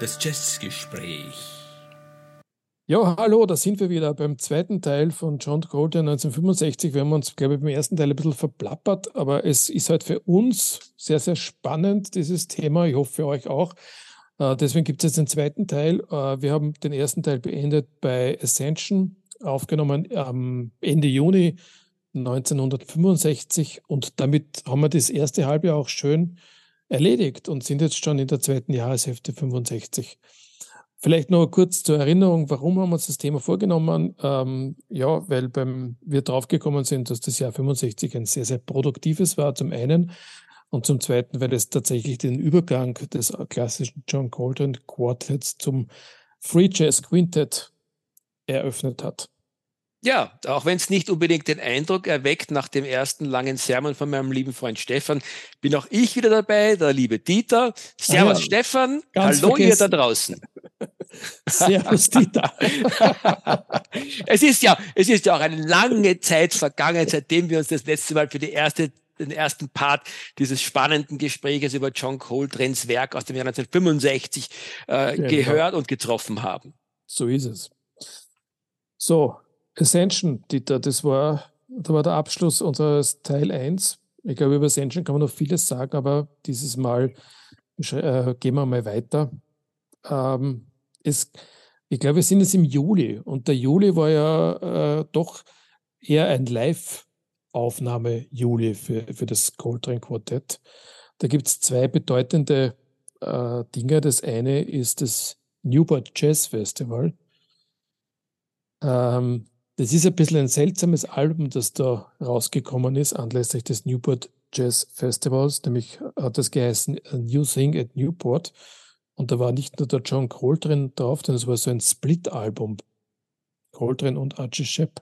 Das Jazzgespräch. Ja, hallo, da sind wir wieder beim zweiten Teil von John Coltrane 1965. Wir haben uns, glaube ich, beim ersten Teil ein bisschen verplappert, aber es ist halt für uns sehr, sehr spannend, dieses Thema. Ich hoffe für euch auch. Äh, deswegen gibt es jetzt den zweiten Teil. Äh, wir haben den ersten Teil beendet bei Ascension, aufgenommen am Ende Juni 1965 und damit haben wir das erste Halbjahr auch schön erledigt und sind jetzt schon in der zweiten Jahreshälfte 65. Vielleicht noch kurz zur Erinnerung, warum haben wir uns das Thema vorgenommen? Ähm, ja, weil beim, wir draufgekommen sind, dass das Jahr 65 ein sehr, sehr produktives war, zum einen. Und zum zweiten, weil es tatsächlich den Übergang des klassischen John Coltrane Quartetts zum Free Jazz Quintet eröffnet hat. Ja, auch wenn es nicht unbedingt den Eindruck erweckt nach dem ersten langen Sermon von meinem lieben Freund Stefan, bin auch ich wieder dabei, der liebe Dieter. Servus ah ja, Stefan, hallo vergessen. ihr da draußen. Servus Dieter. es ist ja, es ist ja auch eine lange Zeit vergangen, seitdem wir uns das letzte Mal für die erste den ersten Part dieses spannenden Gespräches über John Coltrane's Werk aus dem Jahr 1965 äh, ja, gehört und getroffen haben. So ist es. So, Ascension, Dieter, das war, das war der Abschluss unseres Teil 1. Ich glaube, über Ascension kann man noch vieles sagen, aber dieses Mal äh, gehen wir mal weiter. Ähm, es, ich glaube, wir sind jetzt im Juli und der Juli war ja äh, doch eher ein Live-Aufnahme-Juli für, für das Coltrane Quartett. Da gibt es zwei bedeutende äh, Dinge. Das eine ist das Newport Jazz Festival. Ähm, das ist ein bisschen ein seltsames Album, das da rausgekommen ist, anlässlich des Newport Jazz Festivals. Nämlich hat das geheißen A New Thing at Newport. Und da war nicht nur der John Coltrane drauf, sondern es war so ein Split-Album. Coltrane und Archie Shepp.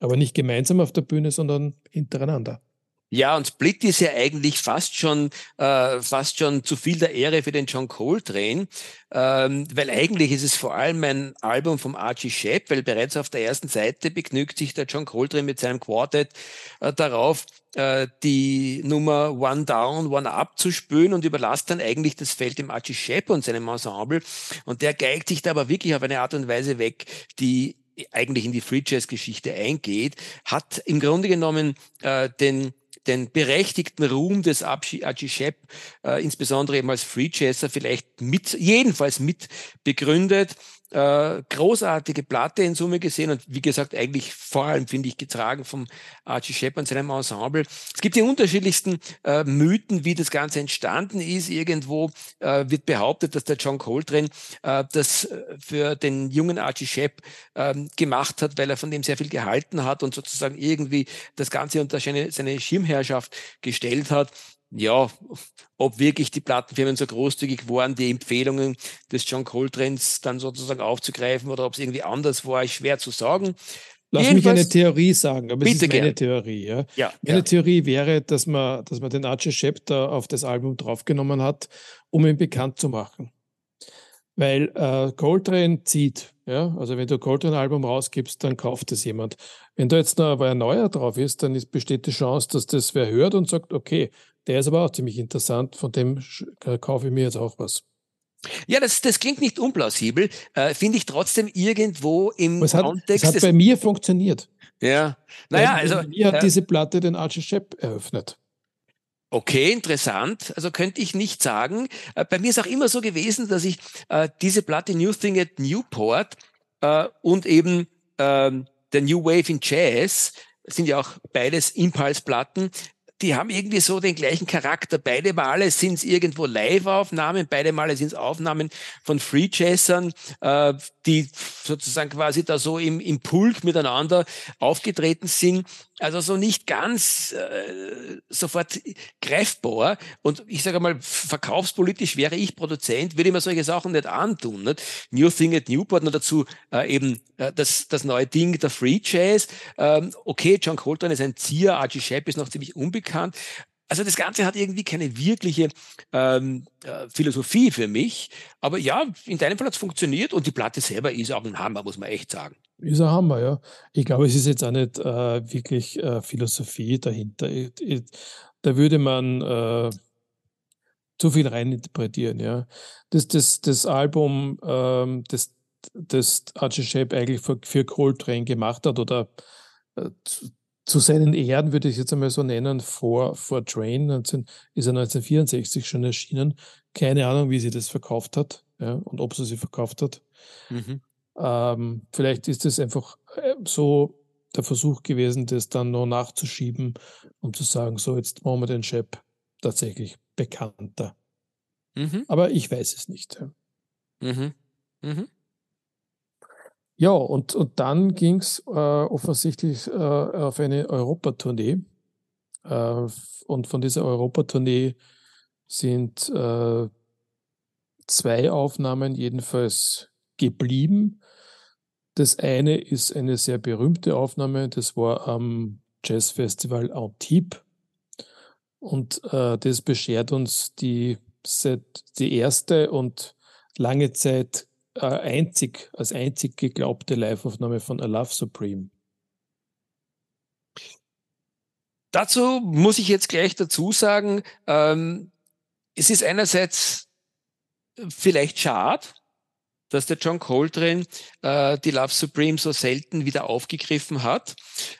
Aber nicht gemeinsam auf der Bühne, sondern hintereinander. Ja, und Split ist ja eigentlich fast schon, äh, fast schon zu viel der Ehre für den John Coltrane, ähm, weil eigentlich ist es vor allem ein Album vom Archie Shepp, weil bereits auf der ersten Seite begnügt sich der John Coltrane mit seinem Quartet äh, darauf, äh, die Nummer One Down, One Up zu spülen und überlässt dann eigentlich das Feld dem Archie Shepp und seinem Ensemble. Und der geigt sich da aber wirklich auf eine Art und Weise weg, die eigentlich in die Free Jazz Geschichte eingeht, hat im Grunde genommen äh, den den berechtigten Ruhm des Archie Shepp, äh, insbesondere eben als Free Jazzer, vielleicht mit, jedenfalls mit begründet äh, großartige Platte in Summe gesehen und wie gesagt, eigentlich vor allem, finde ich, getragen vom Archie Shepp und seinem Ensemble. Es gibt die unterschiedlichsten äh, Mythen, wie das Ganze entstanden ist. Irgendwo äh, wird behauptet, dass der John Coltrane äh, das äh, für den jungen Archie Shepp ähm, gemacht hat, weil er von dem sehr viel gehalten hat und sozusagen irgendwie das Ganze unter seine, seine Schirmherrschaft gestellt hat ja, ob wirklich die Plattenfirmen so großzügig waren, die Empfehlungen des John Coltranes dann sozusagen aufzugreifen oder ob es irgendwie anders war, ist schwer zu sagen. Lass Jedenfalls, mich eine Theorie sagen, aber es ist meine gern. Theorie. Ja? Ja, meine ja. Theorie wäre, dass man, dass man den Archie Shepp da auf das Album draufgenommen hat, um ihn bekannt zu machen. Weil äh, Coltrane zieht. Ja? Also wenn du Coltrane-Album rausgibst, dann kauft es jemand. Wenn da jetzt noch aber ein neuer drauf ist, dann ist, besteht die Chance, dass das wer hört und sagt, okay, der ist aber auch ziemlich interessant, von dem kaufe ich mir jetzt auch was. Ja, das, das klingt nicht unplausibel, äh, finde ich trotzdem irgendwo im es hat, Kontext. Es hat bei mir funktioniert. Ja, naja, also. Mir hat äh, diese Platte den Archie Shepp eröffnet. Okay, interessant. Also könnte ich nicht sagen. Äh, bei mir ist auch immer so gewesen, dass ich äh, diese Platte New Thing at Newport äh, und eben ähm, der New Wave in Jazz sind ja auch beides Impulsplatten, die haben irgendwie so den gleichen Charakter. Beide Male sind es irgendwo Live-Aufnahmen, beide Male sind es Aufnahmen von Free Jazzern, äh, die sozusagen quasi da so im, im Pulk miteinander aufgetreten sind. Also so nicht ganz äh, sofort greifbar. Und ich sage mal, verkaufspolitisch wäre ich Produzent, würde ich mir solche Sachen nicht antun. Nicht? New Thing at Newport, nur dazu äh, eben äh, das, das neue Ding, der Free Jazz. Ähm, okay, John Coltrane ist ein Zier, Archie Shepp ist noch ziemlich unbekannt. Also das Ganze hat irgendwie keine wirkliche ähm, äh, Philosophie für mich. Aber ja, in deinem Fall hat es funktioniert und die Platte selber ist auch ein Hammer, muss man echt sagen. Ist ein Hammer, ja. Ich glaube, es ist jetzt auch nicht äh, wirklich äh, Philosophie dahinter. Ich, ich, da würde man, äh, zu viel reininterpretieren, ja. Das, das, das Album, ähm, das, das Archie Shape eigentlich für, für Coltrane gemacht hat oder äh, zu, seinen Ehren würde ich jetzt einmal so nennen, vor, vor Train, 19, ist er 1964 schon erschienen. Keine Ahnung, wie sie das verkauft hat ja, und ob sie sie verkauft hat. Mhm. Ähm, vielleicht ist es einfach äh, so der Versuch gewesen, das dann noch nachzuschieben und zu sagen, so jetzt machen wir den Chef tatsächlich bekannter. Mhm. Aber ich weiß es nicht. Mhm. Mhm. Ja, und, und dann ging es äh, offensichtlich äh, auf eine Europatournee. Äh, und von dieser Europatournee sind äh, zwei Aufnahmen jedenfalls geblieben. Das eine ist eine sehr berühmte Aufnahme, das war am Jazzfestival Antibes. Und äh, das beschert uns die, die erste und lange Zeit einzig, als einzig geglaubte Liveaufnahme von A Love Supreme. Dazu muss ich jetzt gleich dazu sagen, ähm, es ist einerseits vielleicht schade, dass der John Coltrane äh, die Love Supreme so selten wieder aufgegriffen hat.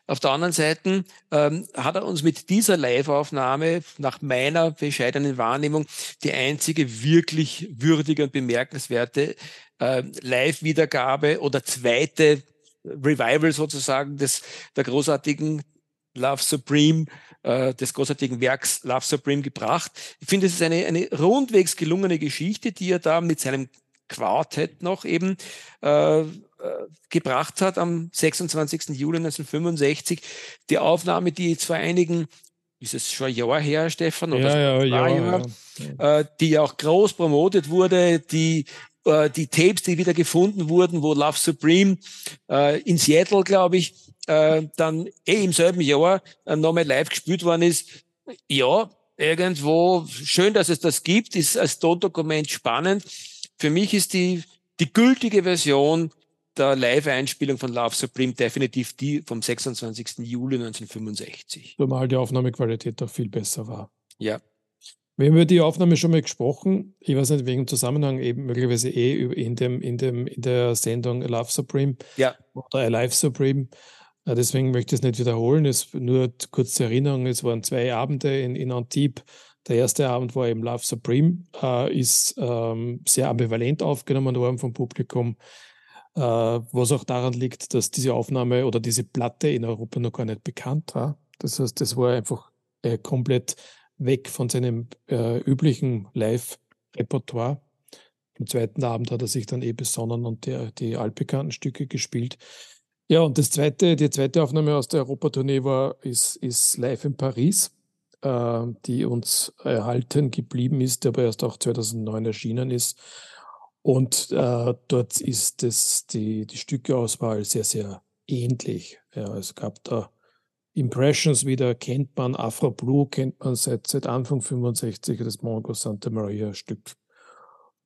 Auf der anderen Seite ähm, hat er uns mit dieser Live-Aufnahme nach meiner bescheidenen Wahrnehmung die einzige wirklich würdige und bemerkenswerte äh, Live-Wiedergabe oder zweite Revival sozusagen des der großartigen Love Supreme äh, des großartigen Werks Love Supreme gebracht. Ich finde, es ist eine, eine rundwegs gelungene Geschichte, die er da mit seinem Quartett noch eben äh, äh, gebracht hat am 26. Juli 1965. Die Aufnahme, die zwar einigen, ist es schon ein Jahr her, Stefan, oder ja, ja, ja, Jahr, ja. Äh, die auch groß promotet wurde, die äh, die Tapes, die wieder gefunden wurden, wo Love Supreme äh, in Seattle, glaube ich, äh, dann eh im selben Jahr äh, nochmal live gespielt worden ist. Ja, irgendwo schön, dass es das gibt, ist als Tondokument spannend. Für mich ist die, die gültige Version der Live-Einspielung von Love Supreme definitiv die vom 26. Juli 1965. Zumal die Aufnahmequalität auch viel besser war. Ja. Wir haben über die Aufnahme schon mal gesprochen. Ich weiß nicht, wegen Zusammenhang eben möglicherweise eh in, dem, in, dem, in der Sendung Love Supreme ja. oder Alive Supreme. Äh, deswegen möchte ich es nicht wiederholen. Es nur kurz zur Erinnerung, es waren zwei Abende in, in Antibes der erste Abend war eben Love Supreme, äh, ist ähm, sehr ambivalent aufgenommen worden vom Publikum, äh, was auch daran liegt, dass diese Aufnahme oder diese Platte in Europa noch gar nicht bekannt war. Das heißt, das war einfach äh, komplett weg von seinem äh, üblichen Live-Repertoire. Im zweiten Abend hat er sich dann eh besonnen und die, die altbekannten Stücke gespielt. Ja, und das zweite, die zweite Aufnahme aus der Europatournee war, ist, ist live in Paris. Äh, die uns erhalten geblieben ist, aber erst auch 2009 erschienen ist. Und äh, dort ist das, die, die Stückeauswahl sehr, sehr ähnlich. Ja, es gab da Impressions wieder, kennt man, Afro Blue kennt man seit, seit Anfang 65, das Mongo Santa Maria Stück.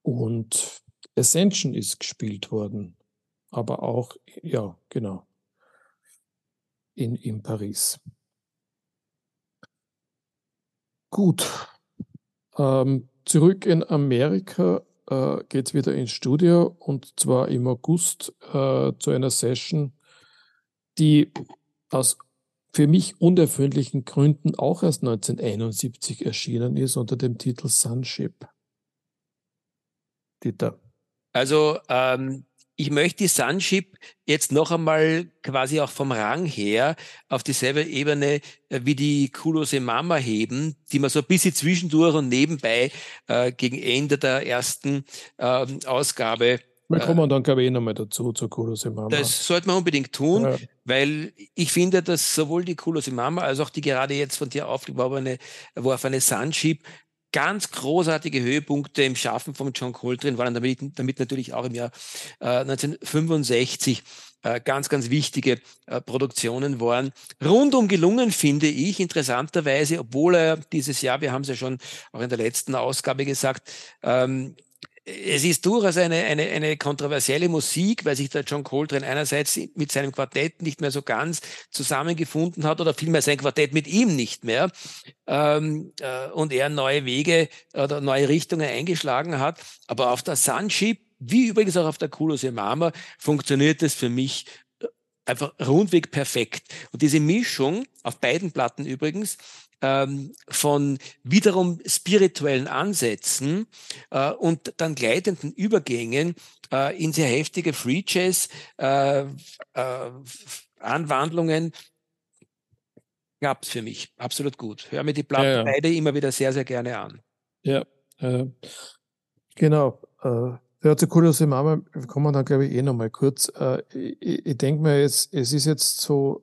Und Ascension ist gespielt worden, aber auch, ja, genau, in, in Paris. Gut. Ähm, zurück in Amerika äh, geht es wieder ins Studio und zwar im August äh, zu einer Session, die aus für mich unerfindlichen Gründen auch erst 1971 erschienen ist unter dem Titel Sunship. Dieter. Also ähm, ich möchte die Sunship jetzt noch einmal quasi auch vom Rang her auf dieselbe Ebene äh, wie die Kulose Mama heben, die man so ein bisschen zwischendurch und nebenbei äh, gegen Ende der ersten äh, Ausgabe wir kommen dann, glaube ich, eh nochmal dazu, zur Kulose Mama. Das sollte man unbedingt tun, ja. weil ich finde, dass sowohl die Kulose Mama als auch die gerade jetzt von dir aufgeworfene Sunship ganz großartige Höhepunkte im Schaffen von John Coltrane waren damit, damit natürlich auch im Jahr äh, 1965 äh, ganz, ganz wichtige äh, Produktionen waren. Rundum gelungen, finde ich, interessanterweise, obwohl er dieses Jahr, wir haben es ja schon auch in der letzten Ausgabe gesagt, ähm, es ist durchaus eine, eine, eine kontroversielle Musik, weil sich der John Coltrane einerseits mit seinem Quartett nicht mehr so ganz zusammengefunden hat oder vielmehr sein Quartett mit ihm nicht mehr ähm, äh, und er neue Wege oder neue Richtungen eingeschlagen hat. Aber auf der Sunship, wie übrigens auch auf der Kulose Mama, funktioniert es für mich äh, einfach rundweg perfekt. Und diese Mischung, auf beiden Platten übrigens, ähm, von wiederum spirituellen Ansätzen äh, und dann gleitenden Übergängen äh, in sehr heftige Free Jazz äh, äh, Anwandlungen gab es für mich absolut gut. Hör mir die Platten ja, ja. beide immer wieder sehr, sehr gerne an. Ja, äh, genau. Äh, ja, zu Kuriose Mama kommen dann, glaube ich, eh nochmal kurz. Ich, ich denke mir jetzt, es ist jetzt so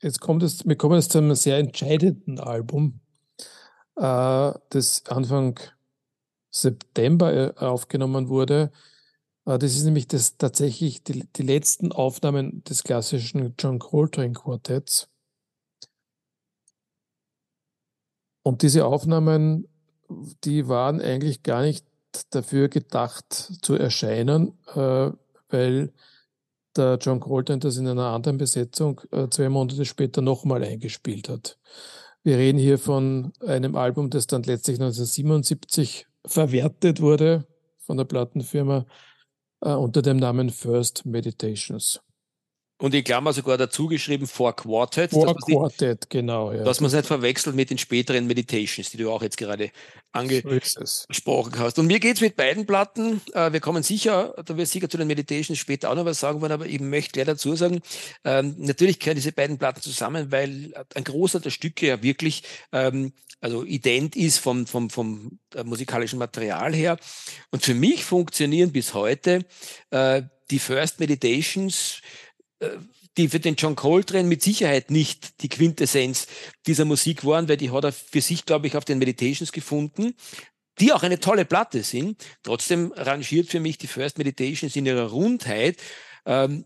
jetzt kommt es, wir kommen jetzt zu einem sehr entscheidenden Album, äh, das Anfang September äh, aufgenommen wurde. Äh, das ist nämlich das tatsächlich die, die letzten Aufnahmen des klassischen John Coltrane Quartetts. Und diese Aufnahmen, die waren eigentlich gar nicht dafür gedacht zu erscheinen, äh, weil der John Coltrane das in einer anderen Besetzung äh, zwei Monate später nochmal eingespielt hat. Wir reden hier von einem Album, das dann letztlich 1977 verwertet wurde von der Plattenfirma äh, unter dem Namen First Meditations. Und in Klammer sogar dazu geschrieben For Quartet. For Quartet, genau. Ja. Dass man es nicht verwechselt mit den späteren Meditations, die du auch jetzt gerade angesprochen so hast. Und mir geht's mit beiden Platten. Äh, wir kommen sicher, da wird sicher zu den Meditations später auch noch was sagen wollen, aber ich möchte gleich dazu sagen, ähm, natürlich gehören diese beiden Platten zusammen, weil ein Großteil der Stücke ja wirklich ähm, also ident ist vom, vom, vom äh, musikalischen Material her. Und für mich funktionieren bis heute äh, die First Meditations die für den John Coltrane mit Sicherheit nicht die Quintessenz dieser Musik waren, weil die hat er für sich, glaube ich, auf den Meditations gefunden, die auch eine tolle Platte sind. Trotzdem rangiert für mich die First Meditations in ihrer Rundheit ähm,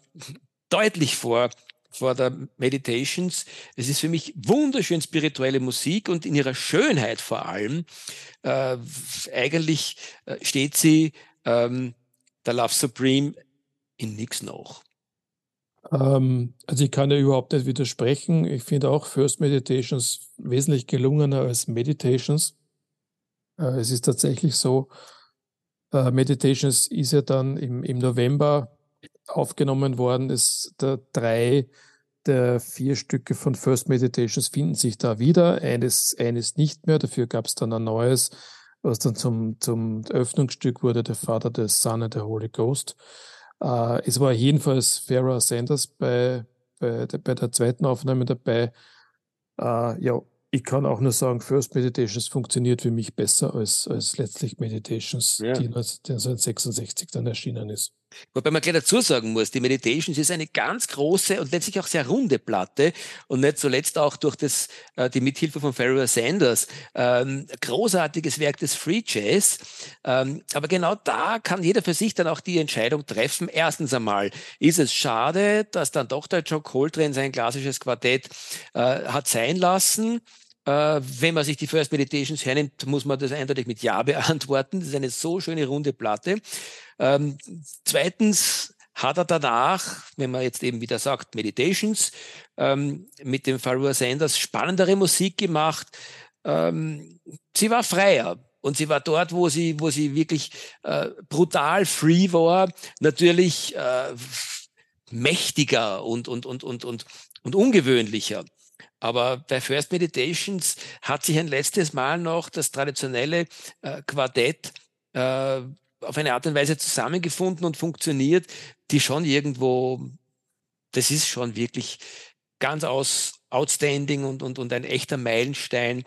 deutlich vor vor der Meditations. Es ist für mich wunderschön spirituelle Musik und in ihrer Schönheit vor allem. Äh, eigentlich äh, steht sie ähm, der Love Supreme in nichts noch. Ähm, also ich kann ja überhaupt nicht widersprechen. Ich finde auch First Meditations wesentlich gelungener als Meditations. Äh, es ist tatsächlich so, äh, Meditations ist ja dann im, im November aufgenommen worden. Es, der drei der vier Stücke von First Meditations finden sich da wieder. Eines, eines nicht mehr. Dafür gab es dann ein neues, was dann zum, zum Öffnungsstück wurde, der Vater, der Son und der Holy Ghost. Äh, es war jedenfalls Farrah Sanders bei, bei, der, bei der zweiten Aufnahme dabei. Äh, ja, ich kann auch nur sagen, First Meditations funktioniert für mich besser als, als letztlich Meditations, ja. die 1966 dann erschienen ist. Wobei man gleich dazu sagen muss, die Meditations ist eine ganz große und letztlich auch sehr runde Platte und nicht zuletzt auch durch das, äh, die Mithilfe von Pharoah Sanders. Ähm, großartiges Werk des Free Jazz. Ähm, aber genau da kann jeder für sich dann auch die Entscheidung treffen. Erstens einmal ist es schade, dass dann doch der Joe Coltrane sein klassisches Quartett äh, hat sein lassen. Äh, wenn man sich die First Meditations hernimmt, muss man das eindeutig mit Ja beantworten. Das ist eine so schöne runde Platte. Ähm, zweitens hat er danach, wenn man jetzt eben wieder sagt, Meditations, ähm, mit dem Farua Sanders spannendere Musik gemacht. Ähm, sie war freier. Und sie war dort, wo sie, wo sie wirklich äh, brutal free war, natürlich äh, mächtiger und, und, und, und, und, und ungewöhnlicher. Aber bei First Meditations hat sich ein letztes Mal noch das traditionelle äh, Quartett äh, auf eine Art und Weise zusammengefunden und funktioniert, die schon irgendwo, das ist schon wirklich ganz aus, outstanding und, und, und ein echter Meilenstein.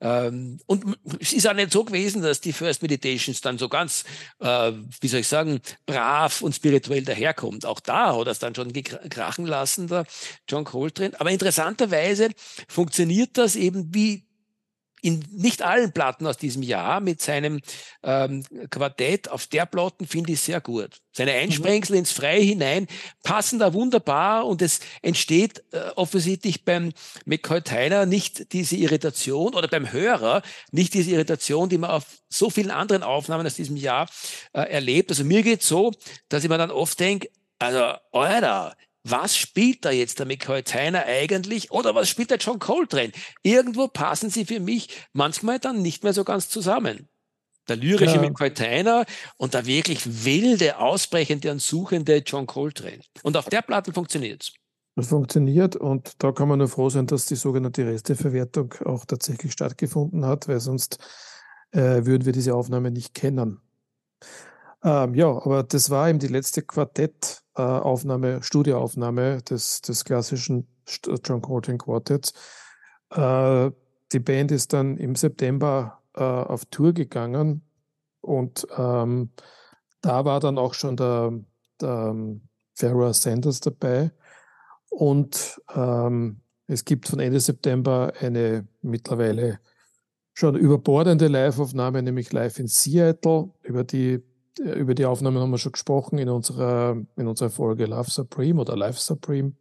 Ähm, und es ist auch nicht so gewesen, dass die First Meditations dann so ganz, äh, wie soll ich sagen, brav und spirituell daherkommt. Auch da hat er es dann schon krachen lassen, der John Coltrane. Aber interessanterweise funktioniert das eben wie in nicht allen Platten aus diesem Jahr mit seinem ähm, Quartett auf der Platten finde ich sehr gut. Seine. Einsprengsel mhm. ins Freie hinein passen da wunderbar und es entsteht äh, offensichtlich beim McCoy Tyner nicht diese Irritation oder beim Hörer nicht diese Irritation, die man auf so vielen anderen Aufnahmen aus diesem Jahr äh, erlebt. Also mir geht so, dass ich mir dann oft denke, also, Alter, was spielt da jetzt der McCoy Tyner eigentlich oder was spielt der John Coltrane? Irgendwo passen sie für mich manchmal dann nicht mehr so ganz zusammen. Der lyrische ja. McCoy Tyner und der wirklich wilde, ausbrechende und suchende John Coltrane. Und auf der Platte funktioniert es. Das funktioniert und da kann man nur froh sein, dass die sogenannte Resteverwertung auch tatsächlich stattgefunden hat, weil sonst äh, würden wir diese Aufnahme nicht kennen. Ähm, ja, aber das war eben die letzte Quartettaufnahme, äh, Studioaufnahme des, des klassischen John Coltrane Quartetts. Äh, die Band ist dann im September äh, auf Tour gegangen und ähm, da war dann auch schon der, der Pharaoh Sanders dabei. Und ähm, es gibt von Ende September eine mittlerweile schon überbordende Live-Aufnahme, nämlich live in Seattle, über die über die Aufnahmen haben wir schon gesprochen in unserer, in unserer Folge Love Supreme oder Life Supreme.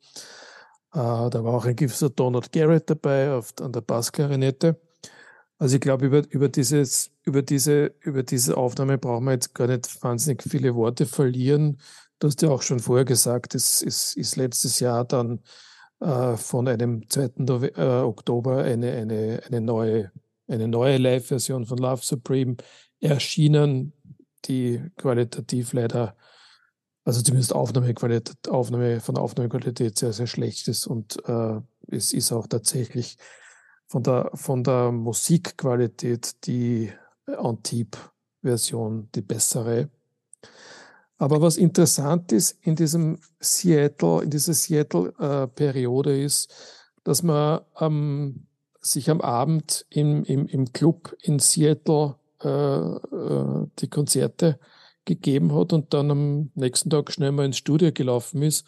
Äh, da war auch ein gewisser Donald Garrett dabei auf, an der Bassklarinette. Also ich glaube, über, über, dieses, über, diese, über diese Aufnahme brauchen wir jetzt gar nicht wahnsinnig viele Worte verlieren. Du hast ja auch schon vorher gesagt, es ist, ist letztes Jahr dann äh, von einem 2. Äh, Oktober eine, eine, eine neue, eine neue Live-Version von Love Supreme erschienen die qualitativ leider, also zumindest Aufnahmequalität, Aufnahme von der Aufnahmequalität sehr, sehr schlecht ist und äh, es ist auch tatsächlich von der, von der Musikqualität die Antip-Version die bessere. Aber was interessant ist in diesem Seattle, in dieser Seattle-Periode äh, ist, dass man ähm, sich am Abend im, im, im Club in Seattle die Konzerte gegeben hat und dann am nächsten Tag schnell mal ins Studio gelaufen ist,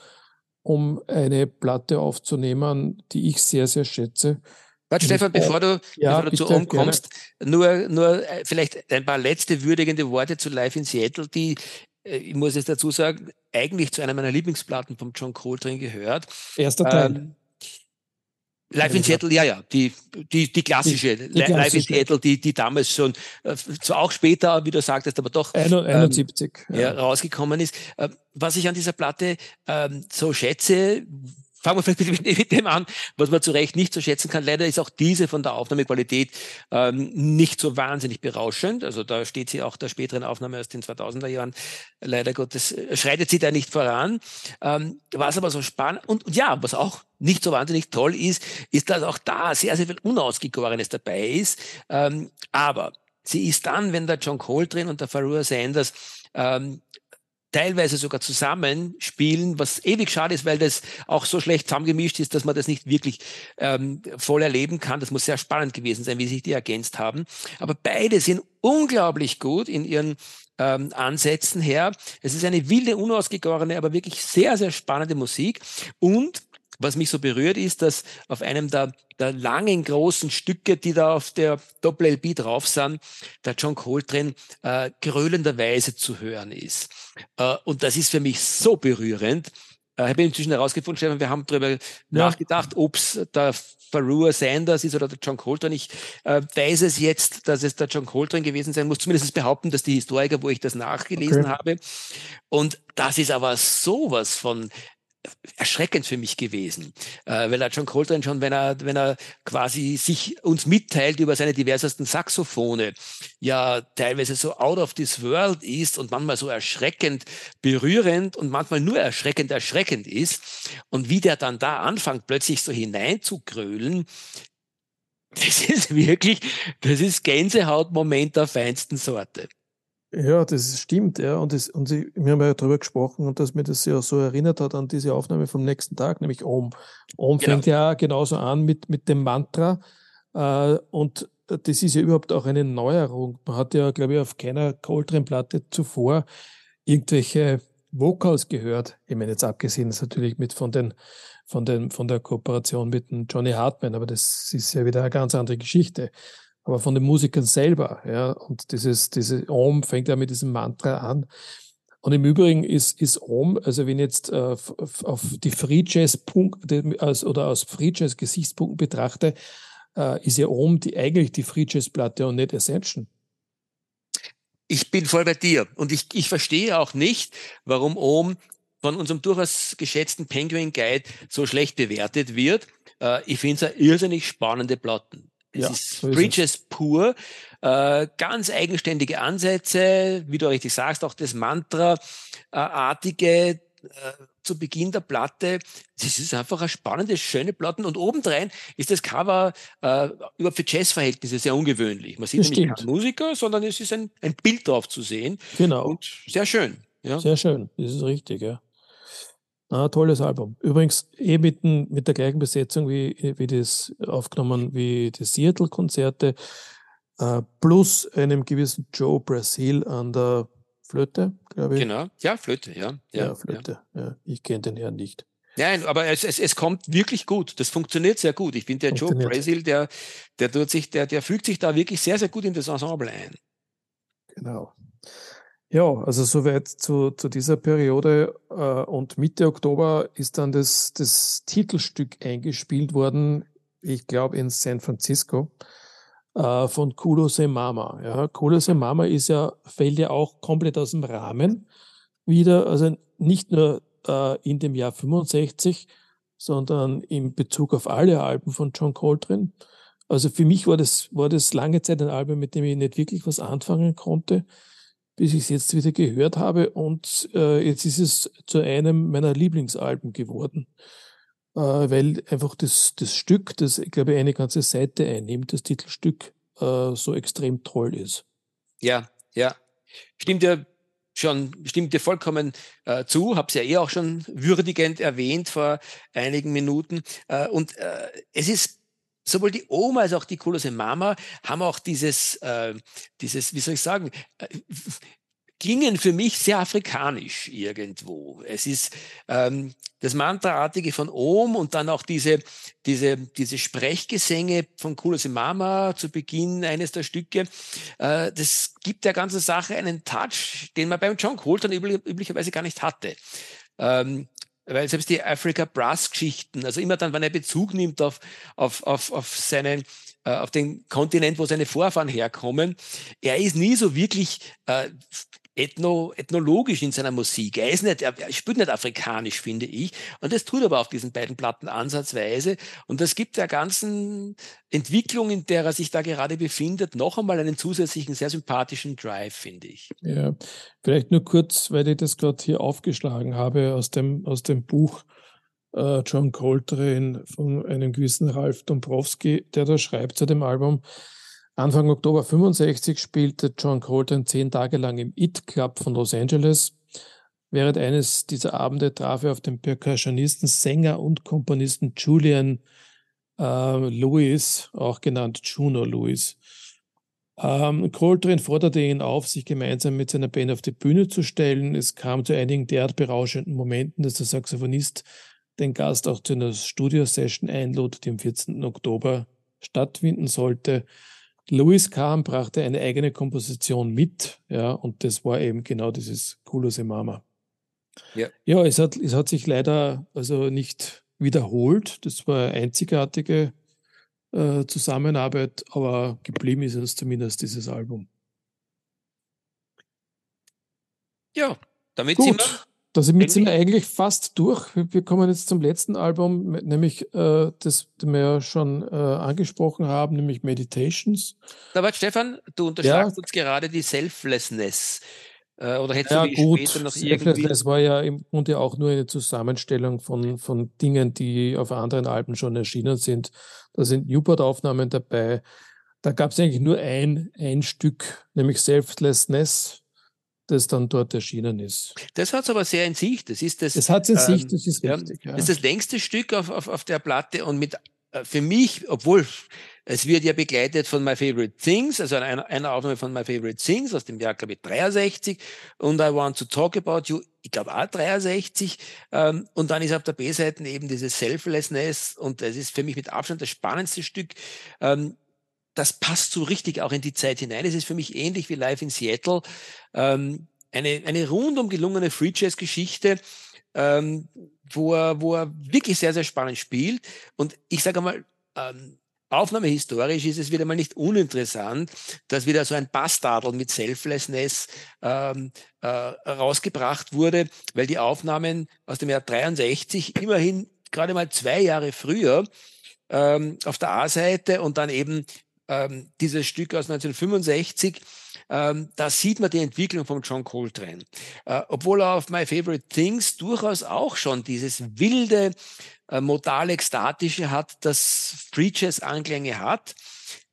um eine Platte aufzunehmen, die ich sehr, sehr schätze. Warte, Stefan, bevor du, ja, bevor du zu Om kommst, nur, nur äh, vielleicht ein paar letzte würdigende Worte zu Live in Seattle, die, ich muss jetzt dazu sagen, eigentlich zu einer meiner Lieblingsplatten von John Coltrane gehört. Erster Teil. Ähm, Live in Seattle, ja, ja, die, die, die klassische, die, die Live in Seattle, die, die damals schon, äh, zwar auch später, wie du sagtest, aber doch 71, ähm, ja. rausgekommen ist. Äh, was ich an dieser Platte ähm, so schätze, fangen wir vielleicht mit, dem an, was man zu Recht nicht so schätzen kann. Leider ist auch diese von der Aufnahmequalität ähm, nicht so wahnsinnig berauschend. Also da steht sie auch der späteren Aufnahme aus den 2000er Jahren. Leider Gottes äh, schreitet sie da nicht voran. Ähm, was aber so spannend und, und ja, was auch nicht so wahnsinnig toll ist, ist, dass auch da sehr, sehr viel Unausgegorenes dabei ist. Ähm, aber sie ist dann, wenn der John Coltrane und der Farua Sanders ähm, teilweise sogar zusammenspielen, was ewig schade ist, weil das auch so schlecht zusammengemischt ist, dass man das nicht wirklich ähm, voll erleben kann. Das muss sehr spannend gewesen sein, wie sich die ergänzt haben. Aber beide sind unglaublich gut in ihren ähm, Ansätzen her. Es ist eine wilde, unausgegorene, aber wirklich sehr, sehr spannende Musik. Und was mich so berührt ist, dass auf einem der, der langen, großen Stücke, die da auf der Doppel-LP drauf sind, der John Coltrane äh, grölenderweise zu hören ist. Äh, und das ist für mich so berührend. Äh, ich habe inzwischen herausgefunden, Stefan, wir haben darüber ja. nachgedacht, ob es der Farua Sanders ist oder der John Coltrane. Ich äh, weiß es jetzt, dass es der John Coltrane gewesen sein muss. Zumindest behaupten dass die Historiker, wo ich das nachgelesen okay. habe. Und das ist aber sowas von erschreckend für mich gewesen, äh, weil er John Coltrane schon, wenn er, wenn er quasi sich uns mitteilt über seine diversesten Saxophone, ja teilweise so out of this world ist und manchmal so erschreckend berührend und manchmal nur erschreckend erschreckend ist und wie der dann da anfängt, plötzlich so hineinzugrölen, das ist wirklich, das ist Gänsehautmoment der feinsten Sorte. Ja, das stimmt, ja. Und, das, und sie, wir haben ja darüber gesprochen und dass mir das ja so erinnert hat an diese Aufnahme vom nächsten Tag, nämlich Om. Om genau. fängt ja genauso an mit, mit dem Mantra. Äh, und das ist ja überhaupt auch eine Neuerung. Man hat ja, glaube ich, auf keiner Coltrane-Platte zuvor irgendwelche Vocals gehört. Ich meine, jetzt abgesehen ist natürlich mit von den, von den, von der Kooperation mit dem Johnny Hartman, aber das ist ja wieder eine ganz andere Geschichte. Aber von den Musikern selber. Ja, und dieses, diese Om fängt ja mit diesem Mantra an. Und im Übrigen ist, ist Om, also wenn jetzt äh, auf die Free Jazz Punkte oder aus Free Jazz Gesichtspunkten betrachte, äh, ist ja Om die eigentlich die Free Jazz Platte und nicht Ascension. Ich bin voll bei dir und ich, ich verstehe auch nicht, warum Om von unserem durchaus geschätzten Penguin Guide so schlecht bewertet wird. Äh, ich finde es eine irrsinnig spannende Platten. Es ja, ist so Bridges pur, äh, ganz eigenständige Ansätze, wie du richtig sagst, auch das Mantra-artige äh, zu Beginn der Platte. Das ist einfach eine spannende, schöne Platten. Und obendrein ist das Cover äh, überhaupt für Jazzverhältnisse sehr ungewöhnlich. Man sieht nicht keinen Musiker, sondern es ist ein, ein Bild drauf zu sehen. Genau. Und sehr schön. Ja. Sehr schön, das ist richtig, ja. Ah, tolles Album. Übrigens eh mit, mit der gleichen Besetzung wie, wie das aufgenommen wie die Seattle-Konzerte, äh, plus einem gewissen Joe Brasil an der Flöte, glaube ich. Genau, ja, Flöte, ja. Ja, ja Flöte, ja. ja. Ich kenne den Herrn nicht. Nein, aber es, es, es kommt wirklich gut. Das funktioniert sehr gut. Ich finde, der Joe Brasil, der, der, tut sich, der, der fügt sich da wirklich sehr, sehr gut in das Ensemble ein. Genau. Ja, also soweit zu, zu dieser Periode äh, und Mitte Oktober ist dann das, das Titelstück eingespielt worden, ich glaube in San Francisco, äh, von Kulose Mama. Ja, Kulose Mama ist ja, fällt ja auch komplett aus dem Rahmen wieder, also nicht nur äh, in dem Jahr 65, sondern in Bezug auf alle Alben von John Coltrane. Also für mich war das, war das lange Zeit ein Album, mit dem ich nicht wirklich was anfangen konnte bis ich es jetzt wieder gehört habe. Und äh, jetzt ist es zu einem meiner Lieblingsalben geworden, äh, weil einfach das, das Stück, das, ich glaube, eine ganze Seite einnimmt, das Titelstück, äh, so extrem toll ist. Ja, ja. Stimmt ja schon, stimmt dir vollkommen äh, zu, habe es ja eh auch schon würdigend erwähnt vor einigen Minuten. Äh, und äh, es ist sowohl die Oma als auch die Kolose Mama haben auch dieses, äh, dieses, wie soll ich sagen, äh, klingen für mich sehr afrikanisch irgendwo. Es ist ähm, das Mantraartige von Om und dann auch diese, diese, diese Sprechgesänge von Kulose Mama zu Beginn eines der Stücke. Äh, das gibt der ganzen Sache einen Touch, den man beim John üblich, üblicherweise gar nicht hatte. Ähm, weil selbst die Africa Brass Geschichten, also immer dann, wenn er Bezug nimmt auf, auf, auf, auf seinen, äh, auf den Kontinent, wo seine Vorfahren herkommen, er ist nie so wirklich äh, ethno, ethnologisch in seiner Musik. Er ist nicht, er spielt nicht afrikanisch, finde ich. Und das tut er aber auf diesen beiden Platten ansatzweise. Und das gibt der ganzen Entwicklung, in der er sich da gerade befindet, noch einmal einen zusätzlichen, sehr sympathischen Drive, finde ich. Ja, vielleicht nur kurz, weil ich das gerade hier aufgeschlagen habe aus dem, aus dem Buch äh, John Coltrane von einem gewissen Ralf Dombrowski, der da schreibt zu dem Album, Anfang Oktober 65 spielte John Coltrane zehn Tage lang im It Club von Los Angeles. Während eines dieser Abende traf er auf den Percussionisten, Sänger und Komponisten Julian äh, Lewis, auch genannt Juno Lewis. Ähm, Coltrane forderte ihn auf, sich gemeinsam mit seiner Band auf die Bühne zu stellen. Es kam zu einigen derart berauschenden Momenten, dass der Saxophonist den Gast auch zu einer Studiosession einlud, die am 14. Oktober stattfinden sollte. Louis Kahn brachte eine eigene Komposition mit, ja, und das war eben genau dieses Kulose Mama. Ja, ja es, hat, es hat sich leider also nicht wiederholt. Das war eine einzigartige äh, Zusammenarbeit, aber geblieben ist uns zumindest dieses Album. Ja, damit Gut. sind wir damit sind wir eigentlich fast durch. Wir kommen jetzt zum letzten Album, nämlich äh, das, das wir ja schon äh, angesprochen haben, nämlich Meditations. Aber Stefan, du unterschlagst ja. uns gerade die Selflessness. Äh, oder hättest ja, du die gut. später noch irgendwie... Das war ja im Grunde auch nur eine Zusammenstellung von, von Dingen, die auf anderen Alben schon erschienen sind. Da sind Newport-Aufnahmen dabei. Da gab es eigentlich nur ein, ein Stück, nämlich Selflessness das dann dort erschienen ist. Das hat es aber sehr in sich. Das ist das. Das hat es in ähm, sich, das ist richtig. Ja, Das ist das längste Stück auf, auf, auf der Platte und mit äh, für mich, obwohl es wird ja begleitet von My Favorite Things, also einer, einer Aufnahme von My Favorite Things aus dem Jahr, glaube ich, 63 und I Want to Talk About You, ich glaube auch 63 ähm, und dann ist auf der B-Seite eben dieses Selflessness und das ist für mich mit Abstand das spannendste Stück. Ähm, das passt so richtig auch in die Zeit hinein. Es ist für mich ähnlich wie Live in Seattle. Ähm, eine, eine rundum gelungene Free Jazz Geschichte, ähm, wo, er, wo er wirklich sehr, sehr spannend spielt. Und ich sage einmal, ähm, Aufnahmehistorisch ist es wieder mal nicht uninteressant, dass wieder so ein Bastardel mit Selflessness ähm, äh, rausgebracht wurde, weil die Aufnahmen aus dem Jahr 63 immerhin gerade mal zwei Jahre früher ähm, auf der A-Seite und dann eben ähm, dieses Stück aus 1965 ähm, da sieht man die Entwicklung von John Coltrane. Äh, obwohl er auf My Favorite Things durchaus auch schon dieses wilde, äh, modal ekstatische hat, das Free Jazz Anklänge hat,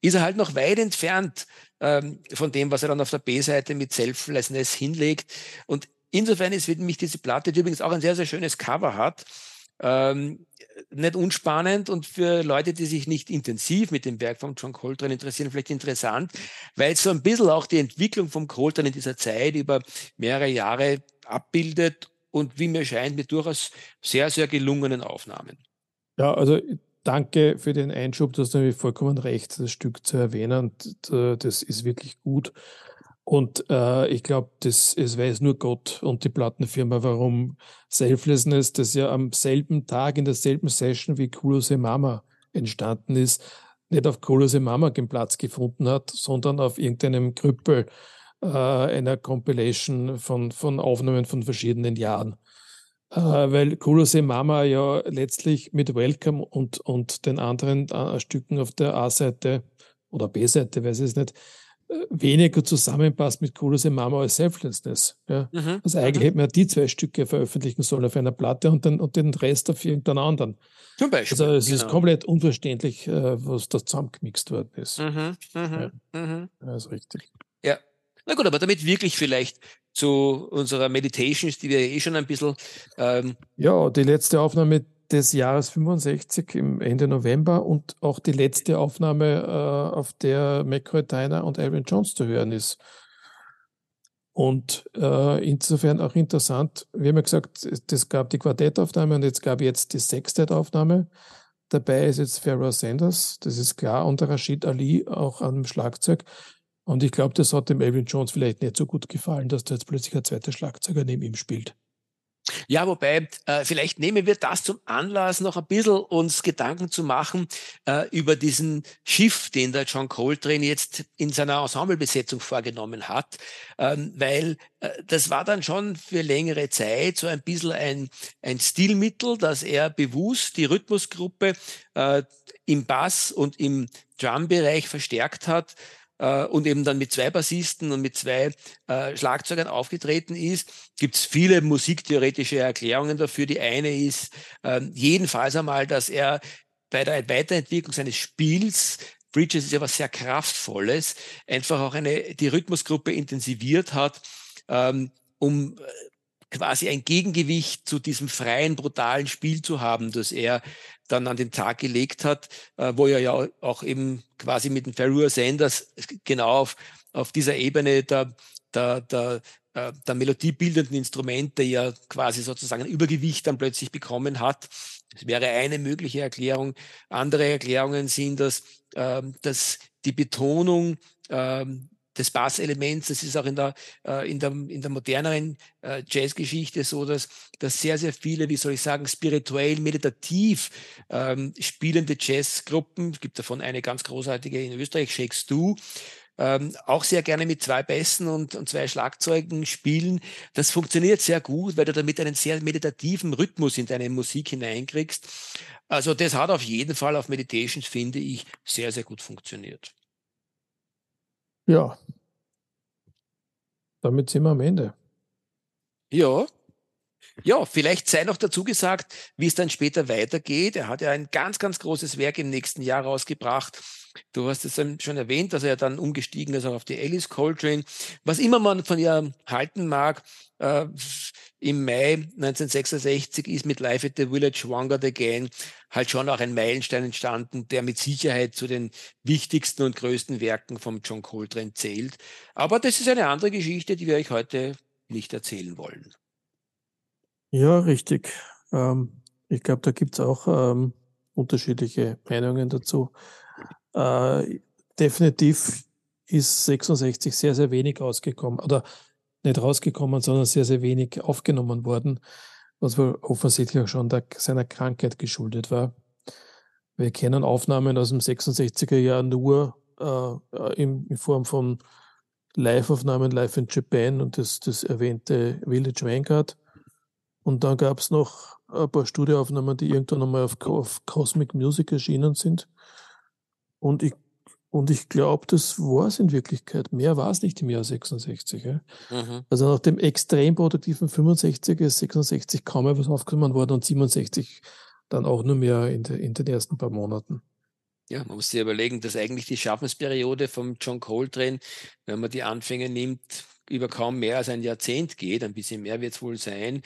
ist er halt noch weit entfernt ähm, von dem, was er dann auf der B-Seite mit Selflessness hinlegt. Und insofern ist für mich diese Platte, die übrigens auch ein sehr, sehr schönes Cover hat, ähm, nicht unspannend und für Leute, die sich nicht intensiv mit dem Werk von John Coltrane interessieren, vielleicht interessant, weil es so ein bisschen auch die Entwicklung von Coltrane in dieser Zeit über mehrere Jahre abbildet und wie mir scheint, mit durchaus sehr, sehr gelungenen Aufnahmen. Ja, also danke für den Einschub, du hast nämlich vollkommen recht, das Stück zu erwähnen. Äh, das ist wirklich gut. Und äh, ich glaube, das es weiß nur Gott und die Plattenfirma, warum Selflessness, das ja am selben Tag in derselben Session wie Kulose Mama entstanden ist, nicht auf Kulose Mama den Platz gefunden hat, sondern auf irgendeinem Krüppel äh, einer Compilation von, von Aufnahmen von verschiedenen Jahren. Äh, weil Kulose Mama ja letztlich mit Welcome und, und den anderen äh, Stücken auf der A-Seite oder B-Seite, weiß ich es nicht, weniger zusammenpasst mit Coolers Mama als Selflessness. Ja. Mhm. Also eigentlich mhm. hätten wir die zwei Stücke veröffentlichen sollen auf einer Platte und, dann, und den Rest auf irgendeinen anderen. Zum Beispiel. Also es genau. ist komplett unverständlich, äh, was da zusammengemixt worden ist. Mhm. mhm. Ja. Mhm. Das ist richtig. Ja. Na gut, aber damit wirklich vielleicht zu unserer Meditations, die wir eh schon ein bisschen. Ähm ja, die letzte Aufnahme, des Jahres 65 im Ende November und auch die letzte Aufnahme, äh, auf der McCoy Tyner und Alvin Jones zu hören ist. Und äh, insofern auch interessant, wir haben ja gesagt, es gab die Quartettaufnahme und jetzt gab jetzt die Sextet-Aufnahme. Dabei ist jetzt Pharaoh Sanders, das ist klar, und Rashid Ali auch am Schlagzeug. Und ich glaube, das hat dem Alvin Jones vielleicht nicht so gut gefallen, dass da jetzt plötzlich ein zweiter Schlagzeuger neben ihm spielt. Ja, wobei, äh, vielleicht nehmen wir das zum Anlass, noch ein bisschen uns Gedanken zu machen äh, über diesen Schiff, den der John Coltrane jetzt in seiner Ensemblebesetzung vorgenommen hat, ähm, weil äh, das war dann schon für längere Zeit so ein bisschen ein, ein Stilmittel, dass er bewusst die Rhythmusgruppe äh, im Bass und im Drumbereich verstärkt hat äh, und eben dann mit zwei Bassisten und mit zwei äh, Schlagzeugern aufgetreten ist, gibt es viele musiktheoretische Erklärungen dafür. Die eine ist äh, jedenfalls einmal, dass er bei der Weiterentwicklung seines Spiels Bridges ist ja was sehr Kraftvolles, einfach auch eine, die Rhythmusgruppe intensiviert hat, ähm, um äh, quasi ein Gegengewicht zu diesem freien, brutalen Spiel zu haben, das er dann an den Tag gelegt hat, äh, wo er ja auch eben quasi mit den Ferrur Sanders genau auf, auf dieser Ebene der, der, der, äh, der melodiebildenden Instrumente ja quasi sozusagen ein Übergewicht dann plötzlich bekommen hat. Das wäre eine mögliche Erklärung. Andere Erklärungen sind, dass, ähm, dass die Betonung ähm, des Basselements. Das ist auch in der, äh, in der, in der moderneren äh, Jazzgeschichte so, dass, dass sehr, sehr viele, wie soll ich sagen, spirituell, meditativ ähm, spielende Jazzgruppen, es gibt davon eine ganz großartige in Österreich, Shakes Do, ähm, auch sehr gerne mit zwei Bässen und, und zwei Schlagzeugen spielen. Das funktioniert sehr gut, weil du damit einen sehr meditativen Rhythmus in deine Musik hineinkriegst. Also das hat auf jeden Fall auf Meditations, finde ich, sehr, sehr gut funktioniert. Ja. Damit sind wir am Ende. Ja. Ja, vielleicht sei noch dazu gesagt, wie es dann später weitergeht. Er hat ja ein ganz, ganz großes Werk im nächsten Jahr rausgebracht. Du hast es schon erwähnt, dass er dann umgestiegen ist auf die Alice Coltrane. Was immer man von ihr halten mag, äh, im Mai 1966 ist mit Live at the Village Wangered Again halt schon auch ein Meilenstein entstanden, der mit Sicherheit zu den wichtigsten und größten Werken von John Coltrane zählt. Aber das ist eine andere Geschichte, die wir euch heute nicht erzählen wollen. Ja, richtig. Ähm, ich glaube, da gibt es auch ähm, unterschiedliche Meinungen dazu. Äh, definitiv ist 66 sehr, sehr wenig rausgekommen. Oder nicht rausgekommen, sondern sehr, sehr wenig aufgenommen worden, was wohl offensichtlich auch schon der, seiner Krankheit geschuldet war. Wir kennen Aufnahmen aus dem 66er Jahr nur äh, in, in, Form von Live-Aufnahmen, Live in Japan und das, das erwähnte Village Vanguard. Und dann gab es noch ein paar Studioaufnahmen, die irgendwann einmal auf, auf Cosmic Music erschienen sind. Und ich, und ich glaube, das war es in Wirklichkeit. Mehr war es nicht im Jahr 66. Ja? Mhm. Also nach dem extrem produktiven 65 ist 66 kaum etwas aufgenommen worden und 67 dann auch nur mehr in, de, in den ersten paar Monaten. Ja, man muss sich überlegen, dass eigentlich die Schaffensperiode vom John Coltrane, wenn man die Anfänge nimmt, über kaum mehr als ein Jahrzehnt geht. Ein bisschen mehr wird es wohl sein.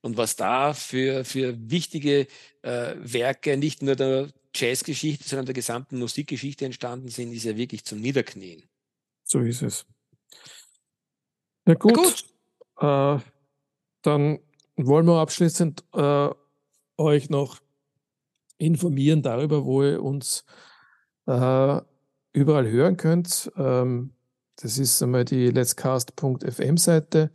Und was da für, für wichtige äh, Werke nicht nur der Jazzgeschichte, sondern der gesamten Musikgeschichte entstanden sind, ist ja wirklich zum Niederknien. So ist es. Na gut, Na gut. Äh, dann wollen wir abschließend äh, euch noch informieren darüber, wo ihr uns äh, überall hören könnt. Ähm, das ist einmal die letscast.fm Seite.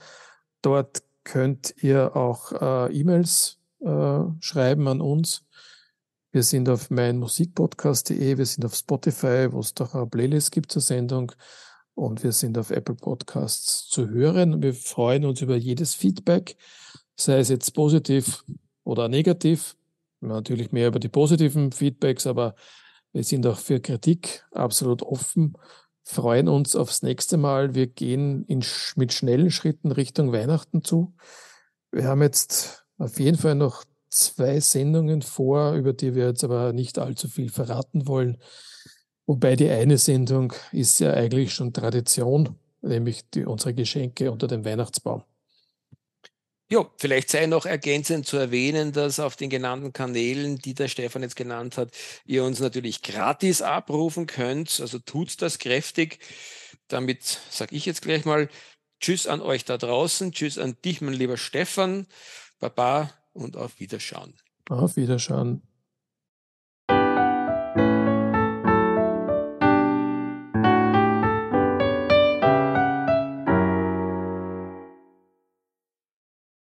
Dort könnt ihr auch äh, E-Mails äh, schreiben an uns. Wir sind auf meinmusikpodcast.de, wir sind auf Spotify, wo es doch eine Playlist gibt zur Sendung und wir sind auf Apple Podcasts zu hören. Wir freuen uns über jedes Feedback, sei es jetzt positiv oder negativ. Natürlich mehr über die positiven Feedbacks, aber wir sind auch für Kritik absolut offen freuen uns aufs nächste Mal. Wir gehen in, mit schnellen Schritten Richtung Weihnachten zu. Wir haben jetzt auf jeden Fall noch zwei Sendungen vor, über die wir jetzt aber nicht allzu viel verraten wollen. Wobei die eine Sendung ist ja eigentlich schon Tradition, nämlich die, unsere Geschenke unter dem Weihnachtsbaum. Ja, vielleicht sei noch ergänzend zu erwähnen, dass auf den genannten Kanälen, die der Stefan jetzt genannt hat, ihr uns natürlich gratis abrufen könnt. Also tut das kräftig. Damit sage ich jetzt gleich mal Tschüss an euch da draußen. Tschüss an dich, mein lieber Stefan. Baba und auf Wiederschauen. Auf Wiederschauen.